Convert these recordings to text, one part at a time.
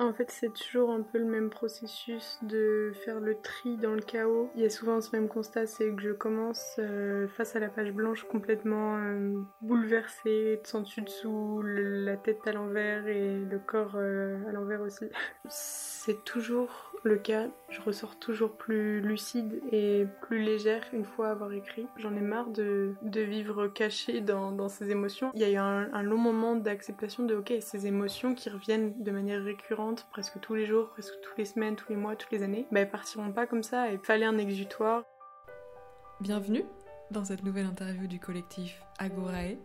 En fait, c'est toujours un peu le même processus de faire le tri dans le chaos. Il y a souvent ce même constat, c'est que je commence euh, face à la page blanche complètement euh, bouleversée, sans dessus dessous, la tête à l'envers et le corps euh, à l'envers aussi. c'est toujours le cas, je ressors toujours plus lucide et plus légère une fois avoir écrit. J'en ai marre de, vivre cachée dans, ces émotions. Il y a eu un, long moment d'acceptation de ok, ces émotions qui reviennent de manière récurrente presque tous les jours, presque toutes les semaines, tous les mois, toutes les années, bah, elles partiront pas comme ça et fallait un exutoire. Bienvenue dans cette nouvelle interview du collectif Agorae,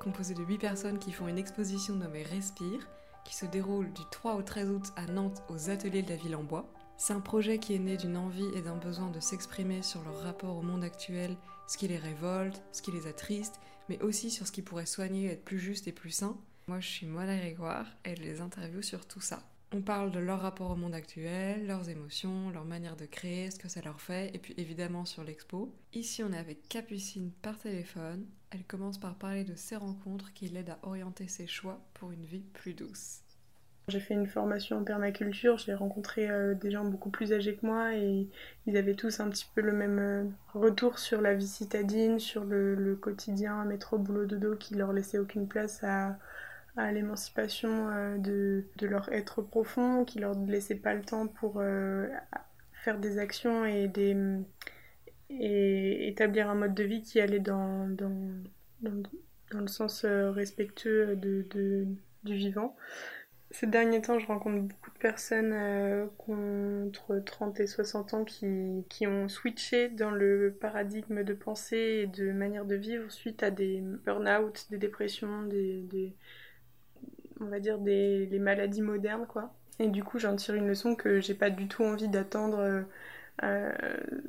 composé de 8 personnes qui font une exposition nommée Respire, qui se déroule du 3 au 13 août à Nantes aux ateliers de la ville en bois. C'est un projet qui est né d'une envie et d'un besoin de s'exprimer sur leur rapport au monde actuel, ce qui les révolte, ce qui les attriste, mais aussi sur ce qui pourrait soigner être plus juste et plus sain. Moi, je suis Moana Grégoire et je les interview sur tout ça. On parle de leur rapport au monde actuel, leurs émotions, leur manière de créer, ce que ça leur fait, et puis évidemment sur l'expo. Ici, on est avec Capucine par téléphone. Elle commence par parler de ses rencontres qui l'aident à orienter ses choix pour une vie plus douce. J'ai fait une formation en permaculture, j'ai rencontré euh, des gens beaucoup plus âgés que moi et ils avaient tous un petit peu le même euh, retour sur la vie citadine, sur le, quotidien métro boulot dodo qui leur laissait aucune place à, l'émancipation euh, de, leur être profond, qui leur laissait pas le temps pour faire des actions et, des, et établir un mode de vie qui allait dans, dans, dans, le sens respectueux de, du vivant. Ces derniers temps, je rencontre beaucoup de personnes euh, entre 30 et 60 ans qui, qui, ont switché dans le paradigme de pensée et de manière de vivre suite à des burn-out, des dépressions, des, on va dire des maladies modernes, quoi. Et du coup, j'en tire une leçon que j'ai pas du tout envie d'attendre euh,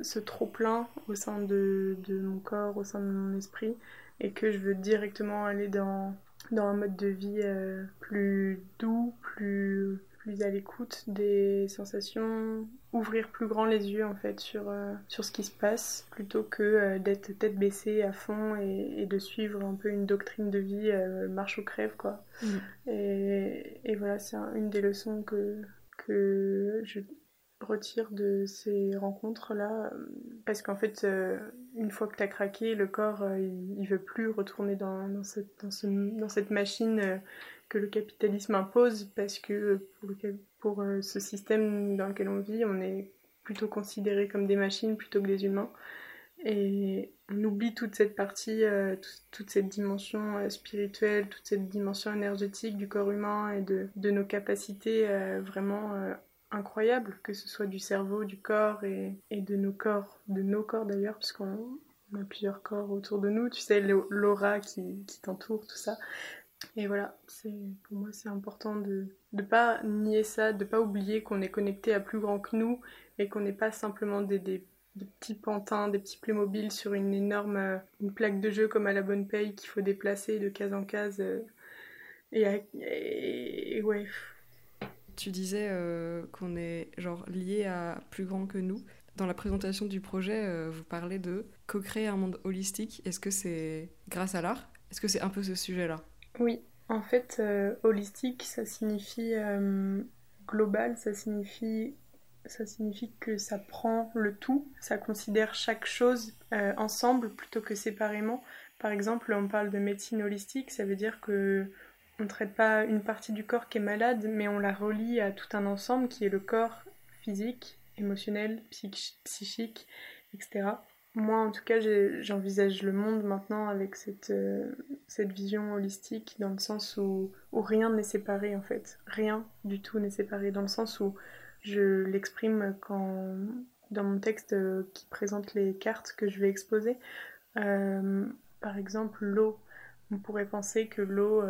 ce trop-plein au sein de, mon corps, au sein de mon esprit, et que je veux directement aller dans un mode de vie euh, plus doux, plus à l'écoute des sensations, ouvrir plus grand les yeux en fait sur, euh, sur ce qui se passe, plutôt que euh, d'être tête baissée à fond et, de suivre un peu une doctrine de vie marche ou crève quoi. Mm. Et, et, voilà, c'est une des leçons que, que je retire de ces rencontres-là, parce qu'en fait, euh, une fois que tu as craqué, le corps, euh, il, veut plus retourner dans, dans, cette, dans, ce, dans cette, machine euh, que le capitalisme impose, parce que pour, pour ce système dans lequel on vit, on est plutôt considéré comme des machines plutôt que des humains. Et on oublie toute cette partie, toute cette dimension spirituelle, toute cette dimension énergétique du corps humain et de, de nos capacités vraiment incroyable, que ce soit du cerveau, du corps et, de nos corps, de nos corps d'ailleurs, puisqu'on a plusieurs corps autour de nous, tu sais, l'aura qui, qui t'entoure, tout ça. Et voilà, pour moi c'est important de ne pas nier ça, de pas oublier qu'on est connecté à plus grand que nous et qu'on n'est pas simplement des, des, petits pantins, des petits Playmobil sur une énorme euh, une plaque de jeu comme à la bonne paye qu'il faut déplacer de case en case. Euh, et, ouais, tu disais euh, qu'on est genre lié à plus grand que nous. Dans la présentation du projet, vous parlez de co-créer un monde holistique. Est-ce que c'est grâce à l'art? Est-ce que c'est un peu ce sujet-là? Oui, en fait, euh, holistique, ça signifie global, ça signifie ça signifie que ça prend le tout, ça considère chaque chose ensemble plutôt que séparément. Par exemple, on parle de médecine holistique, ça veut dire que on ne traite pas une partie du corps qui est malade, mais on la relie à tout un ensemble qui est le corps physique, émotionnel, psychique, etc. Moi, en tout cas, j'envisage le monde maintenant avec cette, euh, vision holistique, dans le sens où, rien n'est séparé, en fait. Rien du tout n'est séparé, dans le sens où je l'exprime quand dans mon texte euh, qui présente les cartes que je vais exposer. Euh, par exemple, l'eau. On pourrait penser que l'eau,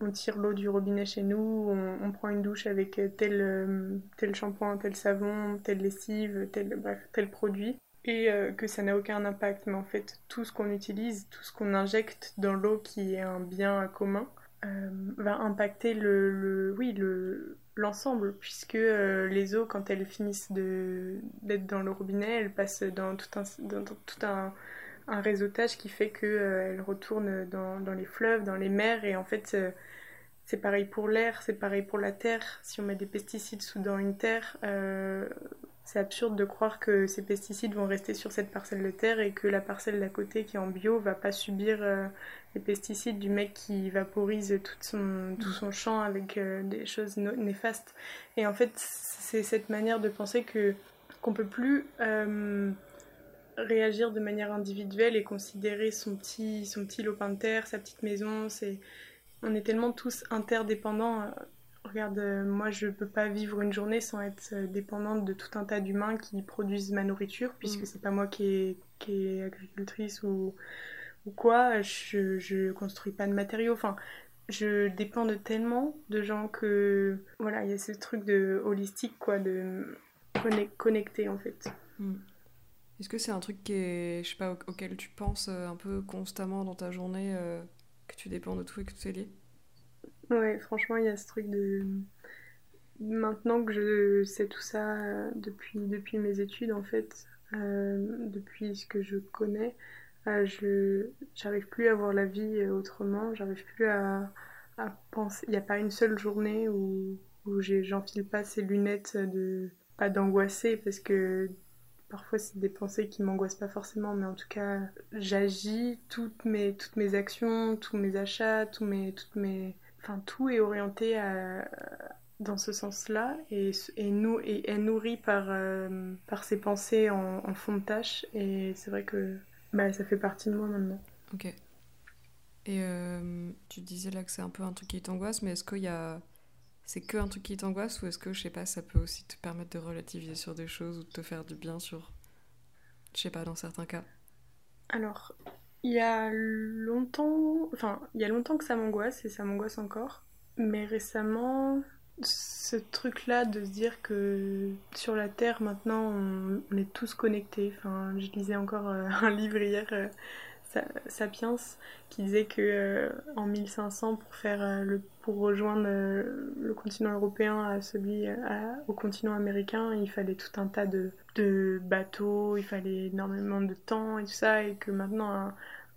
on tire l'eau du robinet chez nous, on, prend une douche avec tel, tel shampoing, tel savon, telle lessive, tel, bref, tel produit, et euh, que ça n'a aucun impact. Mais en fait, tout ce qu'on utilise, tout ce qu'on injecte dans l'eau qui est un bien commun, euh, va impacter le, oui, le, l'ensemble, puisque les eaux, quand elles finissent de, d'être dans le robinet, elles passent dans tout un, tout un un réseautage qui fait qu'elles euh, retournent dans, dans, les fleuves, dans les mers, et en fait, euh, c'est pareil pour l'air, c'est pareil pour la terre. Si on met des pesticides sous dans une terre, euh, c'est absurde de croire que ces pesticides vont rester sur cette parcelle de terre et que la parcelle d'à côté qui est en bio va pas subir euh, les pesticides du mec qui vaporise tout son, tout son champ avec euh, des choses néfastes. Et en fait, c'est cette manière de penser que qu'on peut plus réagir de manière individuelle et considérer son petit, son petit lopin de terre, sa petite maison. C'est, on est tellement tous interdépendants. Regarde, euh, moi je peux pas vivre une journée sans être euh, dépendante de tout un tas d'humains qui produisent ma nourriture, puisque mm. c'est pas moi qui est, qui est agricultrice ou, ou quoi. Je, je construis pas de matériaux. Enfin, je dépends de tellement de gens que voilà, il y a ce truc de holistique quoi, de connecter en fait. Mm. Est-ce que c'est un truc qui est, je sais pas, auquel tu penses euh, un peu constamment dans ta journée, euh, que tu dépends de tout et que tout est lié? Ouais, franchement, il y a ce truc de. Maintenant que je sais tout ça euh, depuis, depuis mes études, en fait, depuis ce que je connais, je j'arrive plus à voir la vie autrement, j'arrive plus à, à penser. Il n'y a pas une seule journée où, où j'enfile pas ces lunettes de. pas d'angoisser, parce que Parfois, c'est des pensées qui m'angoissent pas forcément, mais en tout cas, j'agis, toutes mes, toutes mes actions, tous mes achats, tous mes, toutes mes... Enfin, tout est orienté dans ce sens-là et, et, nous, et est nourri par, euh, par ces pensées en, fond de tâche. Et c'est vrai que bah, ça fait partie de moi maintenant. Ok. Et euh, tu disais là que c'est un peu un truc qui t'angoisse, mais est-ce qu'il y a c'est que un truc qui t'angoisse ou est-ce que, je sais pas, ça peut aussi te permettre de relativiser sur des choses ou de te faire du bien sur, je sais pas, dans certains cas? Alors, il y a longtemps, enfin, il y a longtemps que ça m'angoisse et ça m'angoisse encore. Mais récemment, ce truc-là de se dire que sur la Terre maintenant on, est tous connectés. Enfin, je lisais encore euh, un livre hier. Euh, Sapiens qui disait que euh, en 1500 pour faire euh, rejoindre euh, le continent européen à celui au continent américain, il fallait tout un tas de, de, bateaux, il fallait énormément de temps et tout ça et que maintenant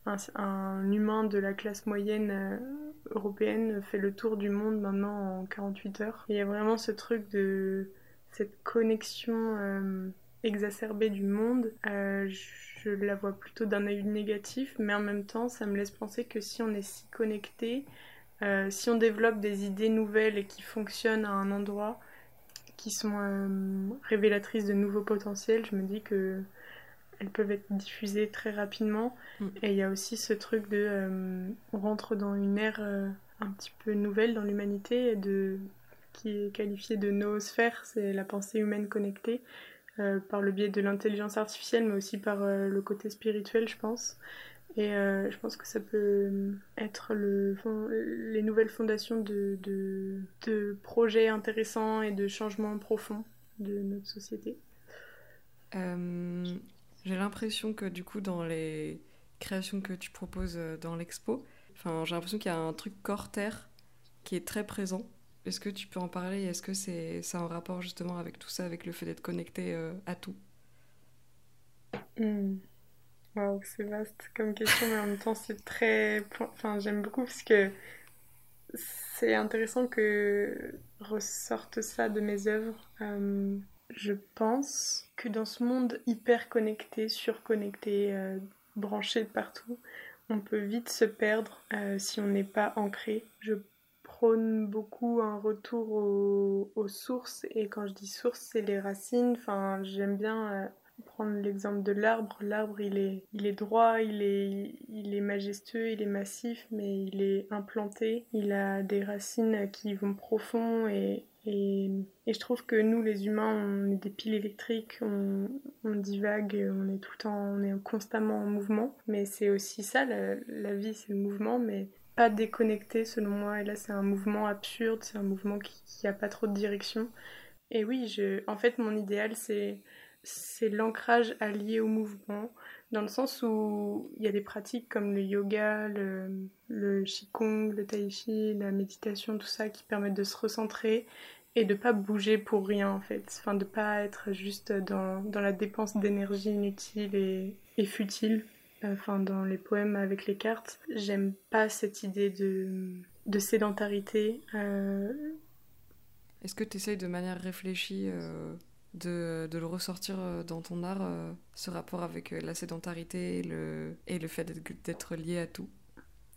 un, un, humain de la classe moyenne européenne fait le tour du monde maintenant en 48 heures. il y a vraiment ce truc de cette connexion exacerbée du monde. Je, je la vois plutôt d'un œil négatif, mais en même temps, ça me laisse penser que si on est si connecté, euh, si on développe des idées nouvelles et qui fonctionnent à un endroit, qui sont euh, révélatrices de nouveaux potentiels, je me dis que elles peuvent être diffusées très rapidement. Mm. Et il y a aussi ce truc de euh, on rentre dans une ère un petit peu nouvelle dans l'humanité de qui est qualifiée de noosphère, c'est la pensée humaine connectée. Euh, par le biais de l'intelligence artificielle, mais aussi par euh, le côté spirituel, je pense. Et euh, je pense que ça peut être le, les nouvelles fondations de, de, de, projets intéressants et de changements profonds de notre société. j'ai l'impression que du coup, dans les créations que tu proposes dans l'expo, j'ai l'impression qu'il y a un truc corps-terre qui est très présent. Est-ce que tu peux en parler? Est-ce que c'est ça en rapport justement avec tout ça, avec le fait d'être connecté euh, à tout? Hmm. Waouh, c'est vaste comme question, mais en même temps c'est très... Enfin, j'aime beaucoup parce que c'est intéressant que ressorte ça de mes œuvres. Euh, je pense que dans ce monde hyper connecté, surconnecté, euh, branché de partout, on peut vite se perdre si on n'est pas ancré. Je prône beaucoup un retour aux, sources. Et quand je dis sources c'est les racines. Enfin j'aime bien euh, prendre l'exemple de l'arbre. L'arbre il est il est droit il est il est majestueux il est massif mais il est implanté. Il a des racines qui vont profond et et, et je trouve que nous les humains on est des piles électriques on, on divague on est tout le temps on est constamment en mouvement. Mais c'est aussi ça la, la vie c'est le mouvement. Mais pas déconnecté selon moi. Et là, c'est un mouvement absurde, c'est un mouvement qui n'a pas trop de direction. Et oui, je, en fait, mon idéal, c'est c'est l'ancrage allié au mouvement, dans le sens où il y a des pratiques comme le yoga, le, le qigong, le tai chi, la méditation, tout ça qui permettent de se recentrer et de pas bouger pour rien en fait, enfin de pas être juste dans, dans la dépense d'énergie inutile et, et futile enfin dans les poèmes avec les cartes, j'aime pas cette idée de de sédentarité. Est-ce que tu essayes de manière réfléchie de, de, le ressortir dans ton art, ce rapport avec la sédentarité et le, et le fait d'être lié à tout?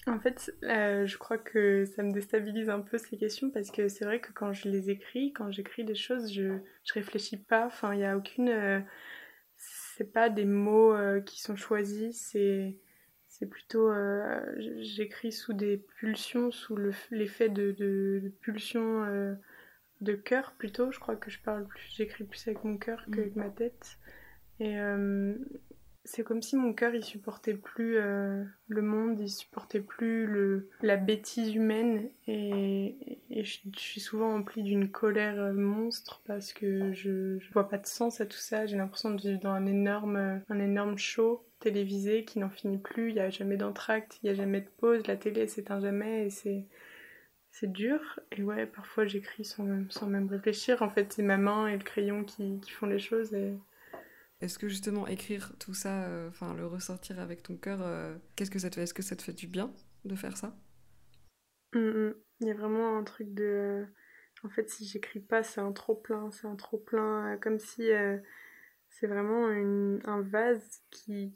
En fait, euh, je crois que ça me déstabilise un peu ces questions parce que c'est vrai que quand je les écris, quand j'écris des choses, je, je réfléchis pas. Enfin, il n'y a aucune. Euh, c'est pas des mots euh, qui sont choisis, c'est. C'est plutôt. J'écris sous des pulsions, sous l'effet de, de, de, pulsions de cœur plutôt. Je crois que je parle plus. J'écris plus avec mon cœur qu'avec mmh. ma tête. Et, c'est comme si mon cœur il supportait plus euh, le monde, il supportait plus le, la bêtise humaine et, je, suis souvent emplie d'une colère euh, monstre parce que je, vois pas de sens à tout ça. J'ai l'impression de vivre dans un énorme, énorme show télévisé qui n'en finit plus. Il n'y a jamais d'entracte, il n'y a jamais de pause. La télé s'éteint jamais et c'est c'est dur. Et ouais, parfois j'écris sans même, sans même réfléchir. En fait, c'est ma main et le crayon qui, font les choses est-ce que justement écrire tout ça, euh, enfin le ressortir avec ton cœur, euh, qu'est-ce que ça te fait? Est-ce que ça te fait du bien de faire ça? Mm, mm. Il y a vraiment un truc de. En fait, si j'écris pas, c'est un trop plein, c'est un trop plein, euh, comme si c'est vraiment un vase qui,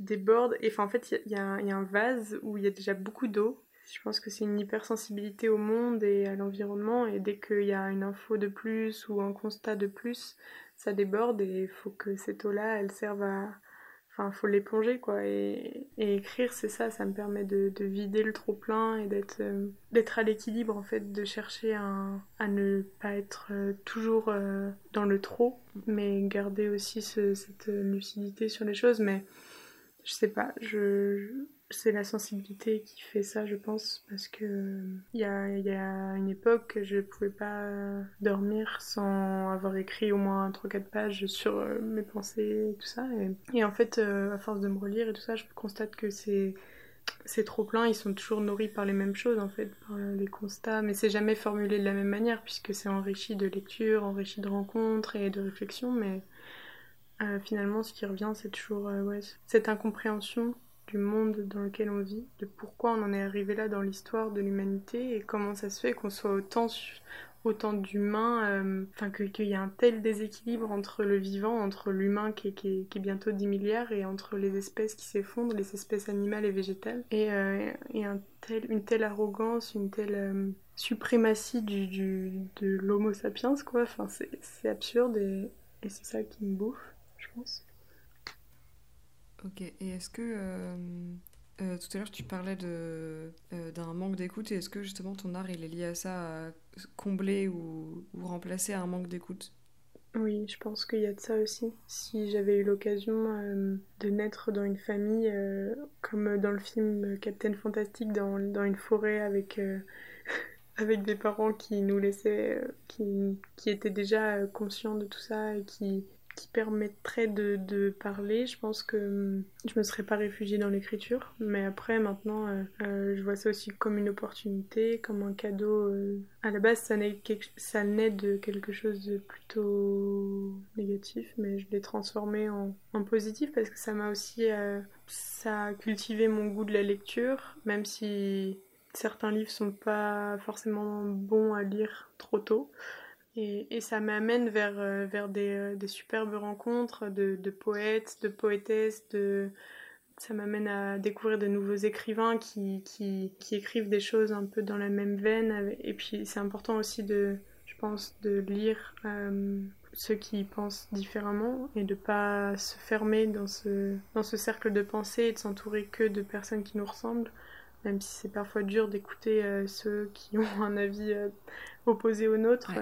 déborde. Et enfin, en fait, il y, y, a un vase où il y a déjà beaucoup d'eau. Je pense que c'est une hypersensibilité au monde et à l'environnement. Et dès qu'il y a une info de plus ou un constat de plus, ça déborde et il faut que cette eau-là, elle serve à... Enfin, faut l'éponger, quoi. Et, écrire, c'est ça, ça me permet de, vider le trop-plein et d'être euh, d'être à l'équilibre, en fait, de chercher à, ne pas être euh, toujours euh, dans le trop, mais garder aussi cette lucidité sur les choses. Mais je sais pas, je c'est la sensibilité qui fait ça, je pense, parce que il y a, une époque, je ne pouvais pas dormir sans avoir écrit au moins 3-4 pages sur euh, mes pensées et tout ça. Et, en fait, euh, à force de me relire et tout ça, je constate que c'est trop plein, ils sont toujours nourris par les mêmes choses en fait, par les constats, mais c'est jamais formulé de la même manière puisque c'est enrichi de lecture, enrichi de rencontres et de réflexions, mais euh, finalement ce qui revient c'est toujours cette incompréhension du monde dans lequel on vit, de pourquoi on en est arrivé là dans l'histoire de l'humanité et comment ça se fait qu'on soit autant autant d'humains, euh, enfin qu'il y a un tel déséquilibre entre le vivant, entre l'humain qui, qui, est bientôt 10 milliards et entre les espèces qui s'effondrent, les espèces animales et végétales, et, euh, un tel, une telle arrogance, une telle euh, suprématie du, de l'homo sapiens, quoi, enfin c'est absurde et, et c'est ça qui me bouffe, je pense. Ok, et est-ce que euh, euh, tout à l'heure tu parlais de, euh, d'un manque d'écoute, et est-ce que justement ton art il est lié à ça, à combler ou, remplacer un manque d'écoute? Oui, je pense qu'il y a de ça aussi. Si j'avais eu l'occasion de naître dans une famille, comme dans le film Captain Fantastic, dans, dans une forêt avec avec des parents qui nous laissaient, qui, qui, étaient déjà conscients de tout ça et qui, permettrait de, parler, je pense que hum, je me serais pas réfugiée dans l'écriture. Mais après, maintenant, euh, euh, je vois ça aussi comme une opportunité, comme un cadeau. Euh. À la base, ça naît, ça naît de quelque chose de plutôt négatif, mais je l'ai transformé en, en, positif parce que ça m'a aussi ça a cultivé mon goût de la lecture, même si certains livres sont pas forcément bons à lire trop tôt. Et, ça m'amène vers, euh, vers des, euh, des, superbes rencontres de, de, poètes, de poétesses, de... ça m'amène à découvrir de nouveaux écrivains qui, qui, qui, écrivent des choses un peu dans la même veine. Et puis c'est important aussi de, je pense, de lire euh, ceux qui pensent différemment et de pas se fermer dans ce, dans ce cercle de pensée et de s'entourer que de personnes qui nous ressemblent même si c'est parfois dur d'écouter ceux qui ont un avis opposé au nôtre.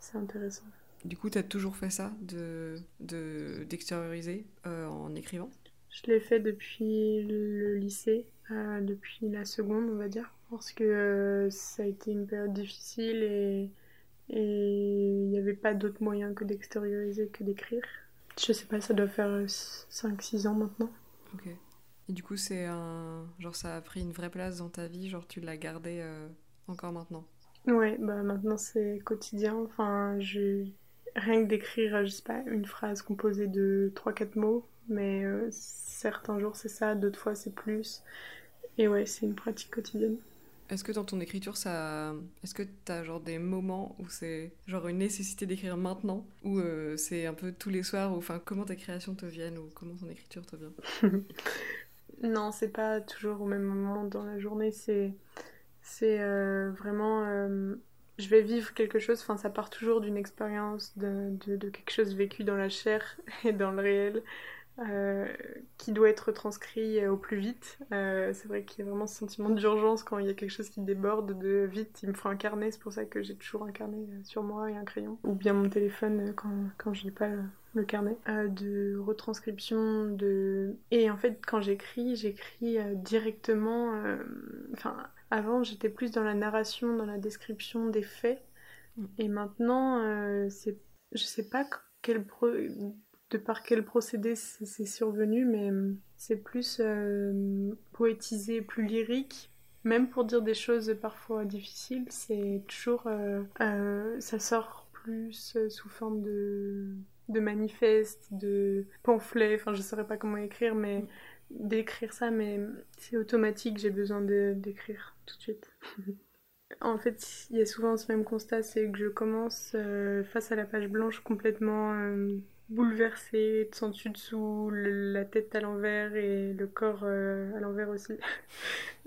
C'est intéressant. Du coup, tu as toujours fait ça, de d'extérioriser euh, en écrivant? Je l'ai fait depuis le lycée, euh, depuis la seconde, on va dire, parce que euh, ça a été une période difficile et il n'y avait pas d'autre moyen que d'extérioriser que d'écrire. Je sais pas, ça doit faire 5-6 ans maintenant. Ok. Et du coup, c'est un. Genre, ça a pris une vraie place dans ta vie, genre, tu l'as gardé encore maintenant? Ouais, bah maintenant c'est quotidien. Enfin, je... rien que d'écrire, je sais pas, une phrase composée de 3-4 mots, mais certains jours c'est ça, d'autres fois c'est plus. Et ouais, c'est une pratique quotidienne. Est-ce que dans ton écriture, ça, est-ce que t'as genre des moments où c'est genre une nécessité d'écrire maintenant, ou euh, c'est un peu tous les soirs, ou enfin comment ta création te viennent, ou comment ton écriture te vient? Non, c'est pas toujours au même moment dans la journée. C'est, c'est euh, vraiment, euh, je vais vivre quelque chose. Enfin, ça part toujours d'une expérience, de, de, quelque chose vécu dans la chair et dans le réel. Euh, qui doit être transcrit au plus vite. C'est vrai qu'il y a vraiment ce sentiment d'urgence quand il y a quelque chose qui déborde de vite. Il me faut un carnet, c'est pour ça que j'ai toujours un carnet sur moi et un crayon. Ou bien mon téléphone quand, quand je n'ai pas le carnet. de retranscription, de... Et en fait, quand j'écris, j'écris directement... Enfin, avant, j'étais plus dans la narration, dans la description des faits. Mm. Et maintenant, c'est... Je sais pas quel de par quel procédé c'est survenu, mais euh, c'est plus euh, poétisé, plus lyrique. Même pour dire des choses parfois difficiles, c'est toujours. Euh, ça sort plus sous forme de, de manifeste, de pamphlet, enfin je saurais pas comment écrire, mais d'écrire ça, mais c'est automatique, j'ai besoin d'écrire tout de suite. En fait, il y a souvent ce même constat, c'est que je commence face à la page blanche complètement bouleversée, de dessus dessous, la tête à l'envers et le corps euh, à l'envers aussi.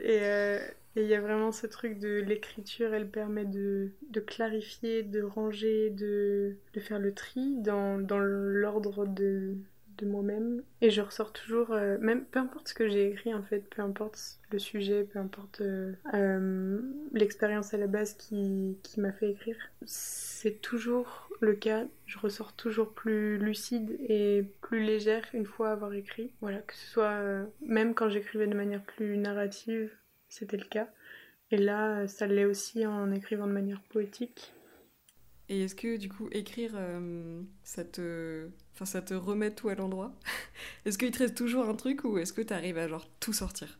Euh, et il y a vraiment ce truc de l'écriture, elle permet de, de, clarifier, de ranger, de, de faire le tri dans, dans l'ordre de, de moi-même. Et je ressors toujours, euh, même peu importe ce que j'ai écrit en fait, peu importe le sujet, peu importe l'expérience à la base qui, qui m'a fait écrire, c'est toujours le cas, je ressors toujours plus lucide et plus légère une fois avoir écrit. Voilà, que ce soit euh, même quand j'écrivais de manière plus narrative, c'était le cas. Et là, ça l'est aussi en écrivant de manière poétique. Et est-ce que du coup écrire, euh, ça te, enfin ça te remet tout à l'endroit? Est-ce qu'il te reste toujours un truc ou est-ce que tu arrives à genre tout sortir?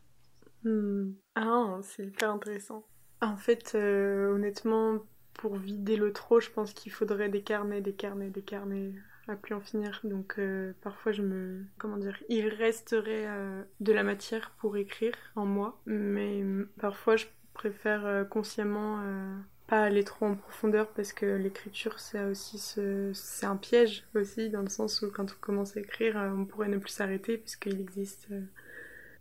Hmm. Ah, c'est hyper intéressant. En fait, euh, honnêtement, pour vider le trop, je pense qu'il faudrait des carnets, des carnets, des carnets plus en finir. Donc euh, parfois je me... Comment dire Il resterait euh, de la matière pour écrire en moi, mais parfois je préfère euh, consciemment pas aller trop en profondeur parce que l'écriture c'est aussi c'est un piège aussi dans le sens où quand on commence à écrire on pourrait ne plus s'arrêter puisqu'il existe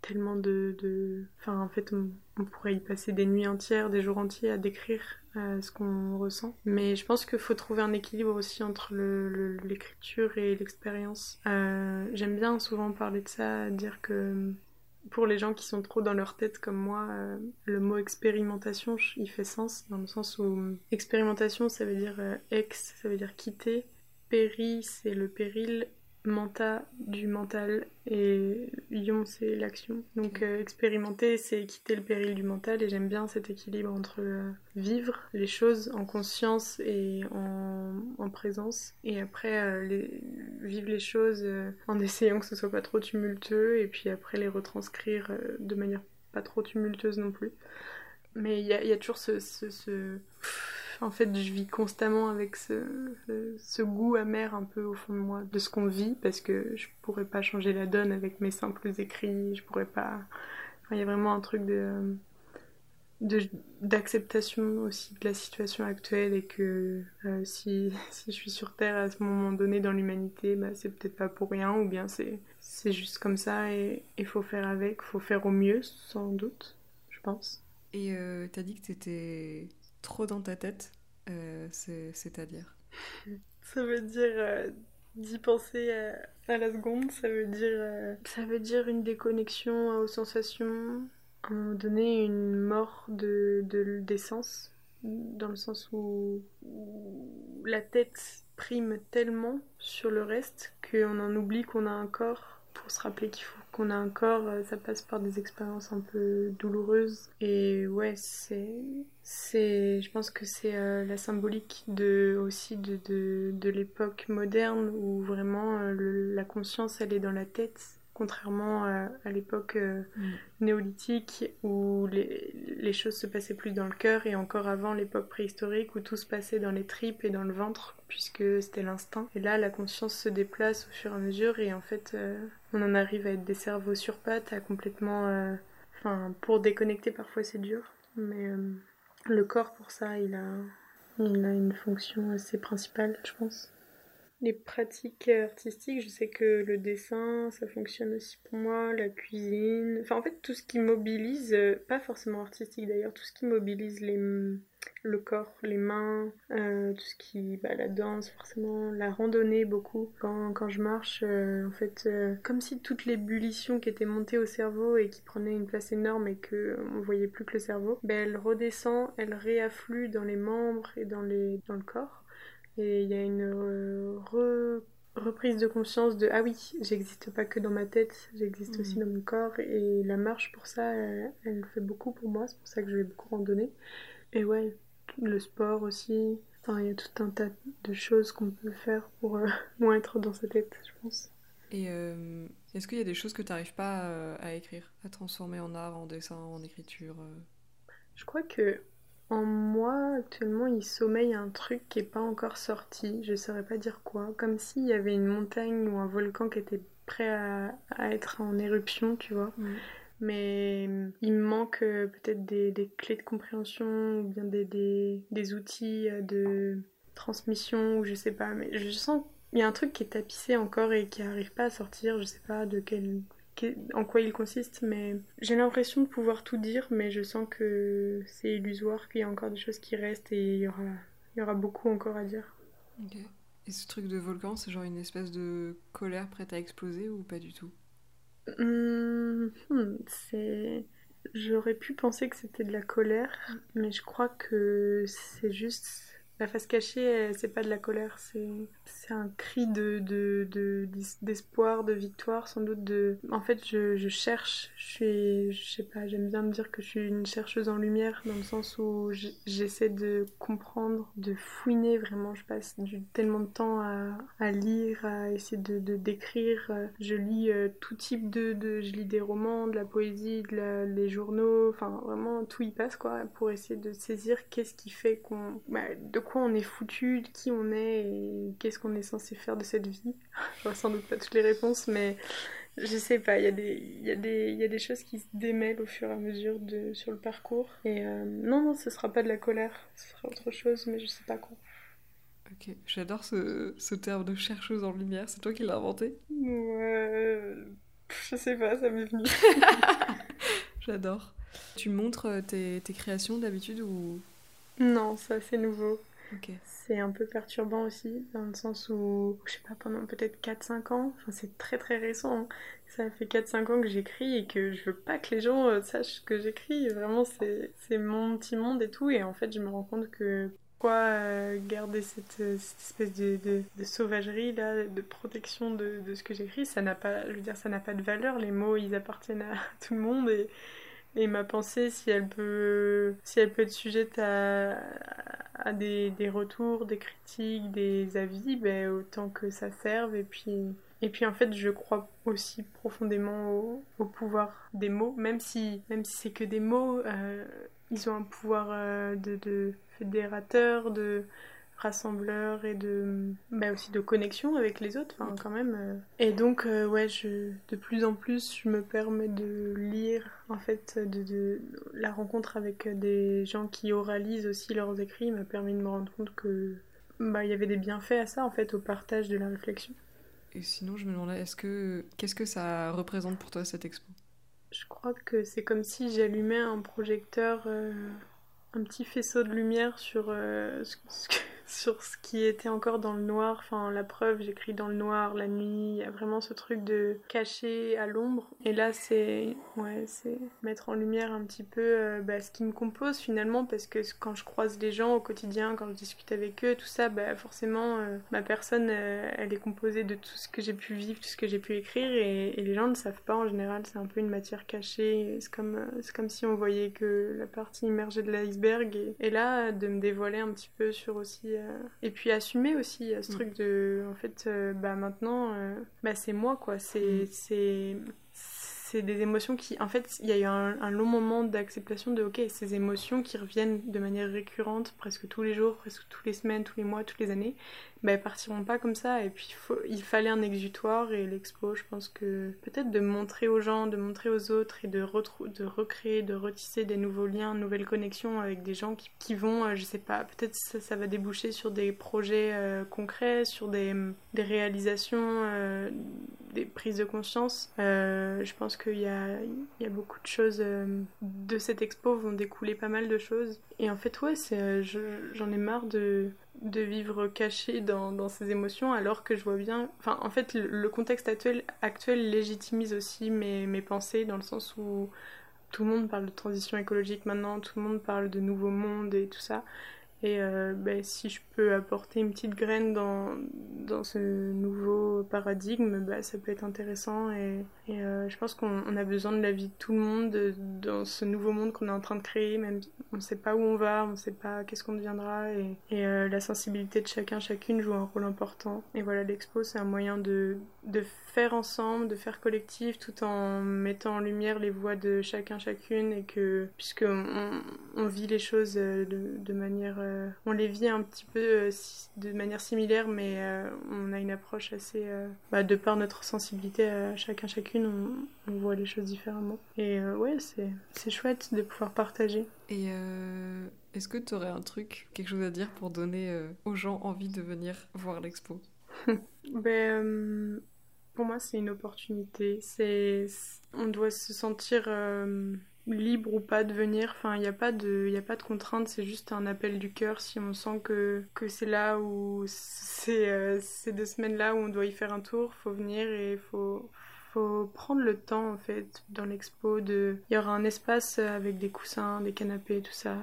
tellement de, Enfin, en fait, on, pourrait y passer des nuits entières, des jours entiers à décrire euh, ce qu'on ressent. Mais je pense qu'il faut trouver un équilibre aussi entre l'écriture et l'expérience. Euh, j'aime bien souvent parler de ça, dire que pour les gens qui sont trop dans leur tête comme moi, euh, le mot expérimentation, il fait sens, dans le sens où expérimentation, ça veut dire ex, ça veut dire quitter. Péri, c'est le péril, menta du mental et ion c'est l'action. Donc euh, expérimenter c'est quitter le péril du mental et j'aime bien cet équilibre entre euh, vivre les choses en conscience et en, en présence et après euh, les, vivre les choses en essayant que ce soit pas trop tumultueux et puis après les retranscrire de manière pas trop tumultueuse non plus. Mais il y a, y a, toujours ce, ce, ce en fait, je vis constamment avec ce, goût amer un peu au fond de moi de ce qu'on vit parce que je pourrais pas changer la donne avec mes simples écrits. Je pourrais pas. il y a vraiment un truc de d'acceptation aussi de la situation actuelle et que euh, si, si, je suis sur Terre à ce moment donné dans l'humanité, bah, c'est peut-être pas pour rien ou bien c'est, juste comme ça et il faut faire avec, faut faire au mieux sans doute, je pense. Et euh, t'as dit que t'étais trop dans ta tête, euh, c'est-à-dire Ça veut dire euh, d'y penser à, la seconde, ça veut dire, euh, ça veut dire une déconnexion aux sensations, à un moment donné une mort de, de d'essence, dans le sens où, où la tête prime tellement sur le reste qu'on en oublie qu'on a un corps pour se rappeler qu'il faut qu'on a un corps, euh, ça passe par des expériences un peu douloureuses. Et ouais, c'est, c'est, je pense que c'est euh, la symbolique de aussi de, de, de l'époque moderne où vraiment euh, la conscience elle est dans la tête contrairement à, l'époque mm. néolithique où les, les, choses se passaient plus dans le cœur et encore avant l'époque préhistorique où tout se passait dans les tripes et dans le ventre puisque c'était l'instinct. Et là, la conscience se déplace au fur et à mesure et en fait, on en arrive à être des cerveaux sur pattes, à complètement. Euh, enfin, pour déconnecter, parfois c'est dur. Mais le corps, pour ça, il a, il a une fonction assez principale, je pense. Les pratiques artistiques, je sais que le dessin, ça fonctionne aussi pour moi, la cuisine, enfin en fait tout ce qui mobilise, euh, pas forcément artistique d'ailleurs, tout ce qui mobilise les, le corps, les mains, euh, tout ce qui, bah, la danse forcément, la randonnée beaucoup. Quand, quand je marche, euh, en fait, comme si toute l'ébullition qui était montée au cerveau et qui prenait une place énorme et que on voyait plus que le cerveau, ben elle redescend, elle réafflue dans les membres et dans les dans le corps. Et il y a une euh, reprise de conscience de ah oui, j'existe pas que dans ma tête, j'existe aussi mm. dans mon corps. Et la marche, pour ça, elle, fait beaucoup pour moi. C'est pour ça que je vais beaucoup randonner. Et ouais, le sport aussi. Enfin, il y a tout un tas de choses qu'on peut faire pour euh, moins être dans sa tête, je pense. Et euh, est-ce qu'il y a des choses que tu n'arrives pas à écrire, à transformer en art, en dessin, en écriture Je crois que en moi, actuellement, il sommeille un truc qui n'est pas encore sorti, je ne saurais pas dire quoi, comme s'il y avait une montagne ou un volcan qui était prêt à, être en éruption, tu vois. Mm. Mais mm, il me manque euh, peut-être des, clés de compréhension ou bien des, des, outils euh, de transmission ou je sais pas, mais je sens qu'il y a un truc qui est tapissé encore et qui n'arrive pas à sortir, je sais pas de quel en quoi il consiste, mais j'ai l'impression de pouvoir tout dire, mais je sens que c'est illusoire, qu'il y a encore des choses qui restent et il y aura, il y aura beaucoup encore à dire. Et ce truc de volcan, c'est genre une espèce de colère prête à exploser ou pas du tout? Hum, hmm, C'est. J'aurais pu penser que c'était de la colère, mais je crois que c'est juste la face cachée, c'est pas de la colère, c'est un cri de d'espoir, de, de, victoire, sans doute de. En fait, je, je cherche. Je suis, je sais pas, j'aime bien me dire que je suis une chercheuse en lumière, dans le sens où j'essaie de comprendre, de fouiner vraiment. Je passe tellement de temps à, à lire, à essayer de d'écrire. Je lis euh, tout type de, de, je lis des romans, de la poésie, de la, les journaux, enfin vraiment tout y passe quoi, pour essayer de saisir qu'est-ce qui fait qu'on, bah, de quoi on est foutu, qui on est et qu'est-ce qu'on est censé faire de cette vie. J'aurai sans doute pas toutes les réponses, mais je sais pas, il y, a des, y, a des, y a des choses qui se démêlent au fur et à mesure de, sur le parcours. Et euh, non, non, ce sera pas de la colère, ce sera autre chose, mais je sais pas quoi. Ok, j'adore ce, ce, terme de chercheuse en lumière, c'est toi qui l'as inventé? Ouais, je sais pas, ça m'est venu. j'adore. Tu montres euh, tes, tes créations d'habitude ou? Non, ça c'est nouveau. C'est un peu perturbant aussi, dans le sens où, je sais pas, pendant peut-être 4-5 ans, c'est très très récent, hein. ça fait 4-5 ans que j'écris et que je veux pas que les gens euh, sachent que j'écris, vraiment c'est mon petit monde et tout, et en fait je me rends compte que pourquoi euh, garder cette, espèce de, de, sauvagerie là, de protection de, de ce que j'écris, ça n'a pas, je veux dire, ça n'a pas de valeur, les mots ils appartiennent à tout le monde et et ma pensée, si elle peut, si elle peut être sujette à, à des, des, retours, des critiques, des avis, ben, autant que ça serve. Et puis, et puis en fait, je crois aussi profondément au, au pouvoir des mots, même si, même si c'est que des mots, euh, ils ont un pouvoir euh, de, de fédérateur, de rassembleur et de bah aussi de connexion avec les autres enfin quand même euh. et donc euh, ouais je de plus en plus je me permets de lire en fait de, de la rencontre avec des gens qui oralisent aussi leurs écrits m'a permis de me rendre compte que bah il y avait des bienfaits à ça en fait au partage de la réflexion et sinon je me demandais est-ce que qu'est-ce que ça représente pour toi cette expo? Je crois que c'est comme si j'allumais un projecteur euh, un petit faisceau de lumière sur ce que sur ce qui était encore dans le noir. Enfin, la preuve, j'écris dans le noir, la nuit. Il y a vraiment ce truc de cacher à l'ombre. Et là, c'est ouais, c'est mettre en lumière un petit peu euh, bah, ce qui me compose finalement, parce que quand je croise les gens au quotidien, quand je discute avec eux, tout ça, bah, forcément, euh, ma personne, euh, elle est composée de tout ce que j'ai pu vivre, tout ce que j'ai pu écrire, et, les gens ne savent pas en général. C'est un peu une matière cachée. C'est comme, comme si on voyait que la partie immergée de l'iceberg. Et, et là, de me dévoiler un petit peu sur aussi euh, et puis assumer aussi euh, ce mm. truc de en fait euh, bah maintenant bah c'est moi quoi c'est mm. c'est c'est des émotions qui, en fait, il y a eu un, long moment d'acceptation de, ok, ces émotions qui reviennent de manière récurrente, presque tous les jours, presque toutes les semaines, tous les mois, toutes les années, ben, elles partiront pas comme ça. Et puis, il fallait un exutoire et l'expo, je pense que peut-être de montrer aux gens, de montrer aux autres et de, de recréer, de retisser des nouveaux liens, nouvelles connexions avec des gens qui, qui vont, euh, je sais pas, peut-être ça, va déboucher sur des projets euh, concrets, sur des, des réalisations, euh, des prises de conscience. je pense qu'il y a, y a beaucoup de choses de cette expo vont découler pas mal de choses. Et en fait, ouais, j'en ai marre de de vivre caché dans, dans, ces émotions alors que je vois bien enfin en fait le, contexte actuel, actuel légitimise aussi mes, mes, pensées dans le sens où tout le monde parle de transition écologique maintenant tout le monde parle de nouveau monde et tout ça et euh, ben, si je peux apporter une petite graine dans, dans ce nouveau paradigme, ben, ça peut être intéressant. Et, euh, je pense qu'on a besoin de la vie de tout le monde dans ce nouveau monde qu'on est en train de créer. Même on ne sait pas où on va, on ne sait pas qu'est-ce qu'on deviendra. Et, euh, la sensibilité de chacun, chacune joue un rôle important. Et voilà, l'expo, c'est un moyen de, de faire ensemble, de faire collectif, tout en mettant en lumière les voix de chacun, chacune. Et que, puisque vit les choses de manière euh, on les vit un petit peu euh, de manière similaire, mais euh, on a une approche assez. Bah, de par notre sensibilité à chacun, chacune, on, voit les choses différemment. Et ouais, c'est chouette de pouvoir partager. Et est-ce que tu aurais un truc, quelque chose à dire pour donner aux gens envie de venir voir l'expo? Ben, Pour moi, c'est une opportunité. C'est on doit se sentir libre ou pas de venir. Enfin, il n'y a pas de, a pas de contrainte. C'est juste un appel du cœur. Si on sent que, que c'est là où c'est euh, ces deux semaines-là où on doit y faire un tour, faut venir et faut faut prendre le temps en fait dans l'expo de il y aura un espace avec des coussins des canapés tout ça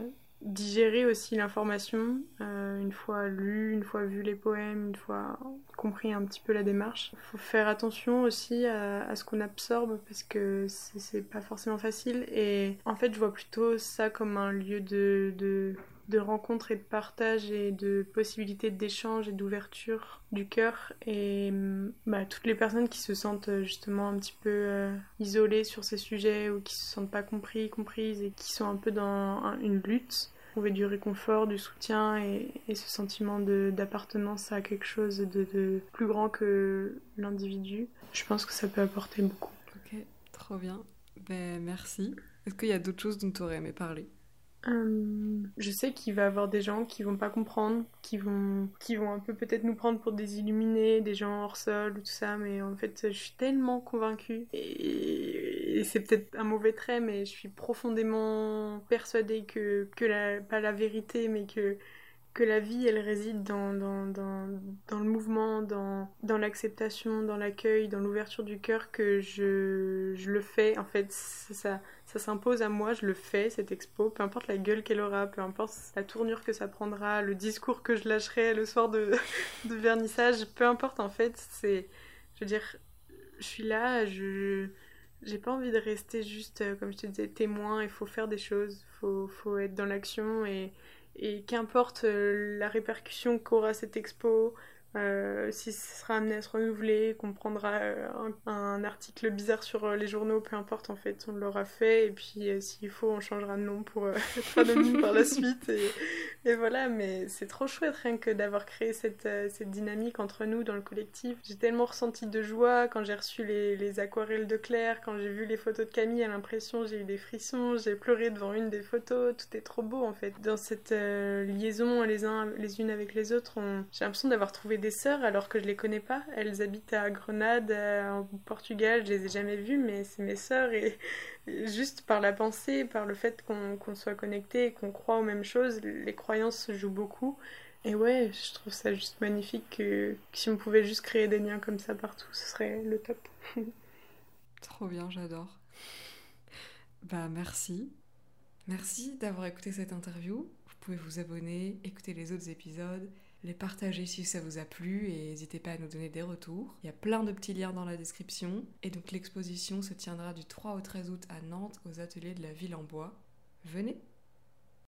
digérer aussi l'information euh, une fois lu, une fois vu les poèmes, une fois compris un petit peu la démarche. Il faut faire attention aussi à, ce qu'on absorbe parce que c'est pas forcément facile et en fait je vois plutôt ça comme un lieu de, de, rencontre et de partage et de possibilités d'échange et d'ouverture du cœur et bah, toutes les personnes qui se sentent justement un petit peu euh, isolées sur ces sujets ou qui se sentent pas compris, comprises et qui sont un peu dans une lutte trouver du réconfort, du soutien et, ce sentiment d'appartenance à quelque chose de, plus grand que l'individu, je pense que ça peut apporter beaucoup. Ok, trop bien. Ben, merci. Est-ce qu'il y a d'autres choses dont tu aurais aimé parler? Euh, je sais qu'il va y avoir des gens qui vont pas comprendre, qui vont, qui vont un peu peut-être nous prendre pour des illuminés, des gens hors sol ou tout ça, mais en fait, je suis tellement convaincue, et, c'est peut-être un mauvais trait, mais je suis profondément persuadée que, que la, pas la vérité, mais que que la vie, elle réside dans, dans, dans, dans le mouvement, dans, dans l'acceptation, dans l'accueil, dans l'ouverture du cœur, que je, je le fais. En fait, ça, ça s'impose à moi, je le fais, cette expo, peu importe la gueule qu'elle aura, peu importe la tournure que ça prendra, le discours que je lâcherai le soir de, de vernissage, peu importe en fait, c'est... Je veux dire, je suis là, je... J'ai pas envie de rester juste, euh, comme je te disais, témoin, il faut faire des choses, il faut, faut être dans l'action et et qu'importe euh, la répercussion qu'aura cette expo, euh, si ce sera amené à se renouveler, qu'on prendra euh, un, article bizarre sur les journaux, peu importe en fait, on l'aura fait et puis s'il faut on changera de nom pour être anonyme par la suite et, et voilà, mais c'est trop chouette rien que d'avoir créé cette, cette dynamique entre nous dans le collectif. J'ai tellement ressenti de joie quand j'ai reçu les, les, aquarelles de Claire, quand j'ai vu les photos de Camille, à l'impression j'ai eu des frissons, j'ai pleuré devant une des photos, tout est trop beau en fait. Dans cette liaison les uns les unes avec les autres, j'ai l'impression d'avoir trouvé des sœurs alors que je les connais pas. Elles habitent à Grenade, en Portugal, je les ai jamais vues, mais c'est mes sœurs et, juste par la pensée, par le fait qu'on soit connecté, qu'on croit aux mêmes choses, les croyances jouent beaucoup. Et ouais, je trouve ça juste magnifique que, si on pouvait juste créer des liens comme ça partout, ce serait le top. Trop bien, j'adore. Bah merci. Merci d'avoir écouté cette interview. Vous pouvez vous abonner, écouter les autres épisodes les partager si ça vous a plu et n'hésitez pas à nous donner des retours. Il y a plein de petits liens dans la description. Et donc l'exposition se tiendra du 3 au 13 août à Nantes aux ateliers de la ville en bois. Venez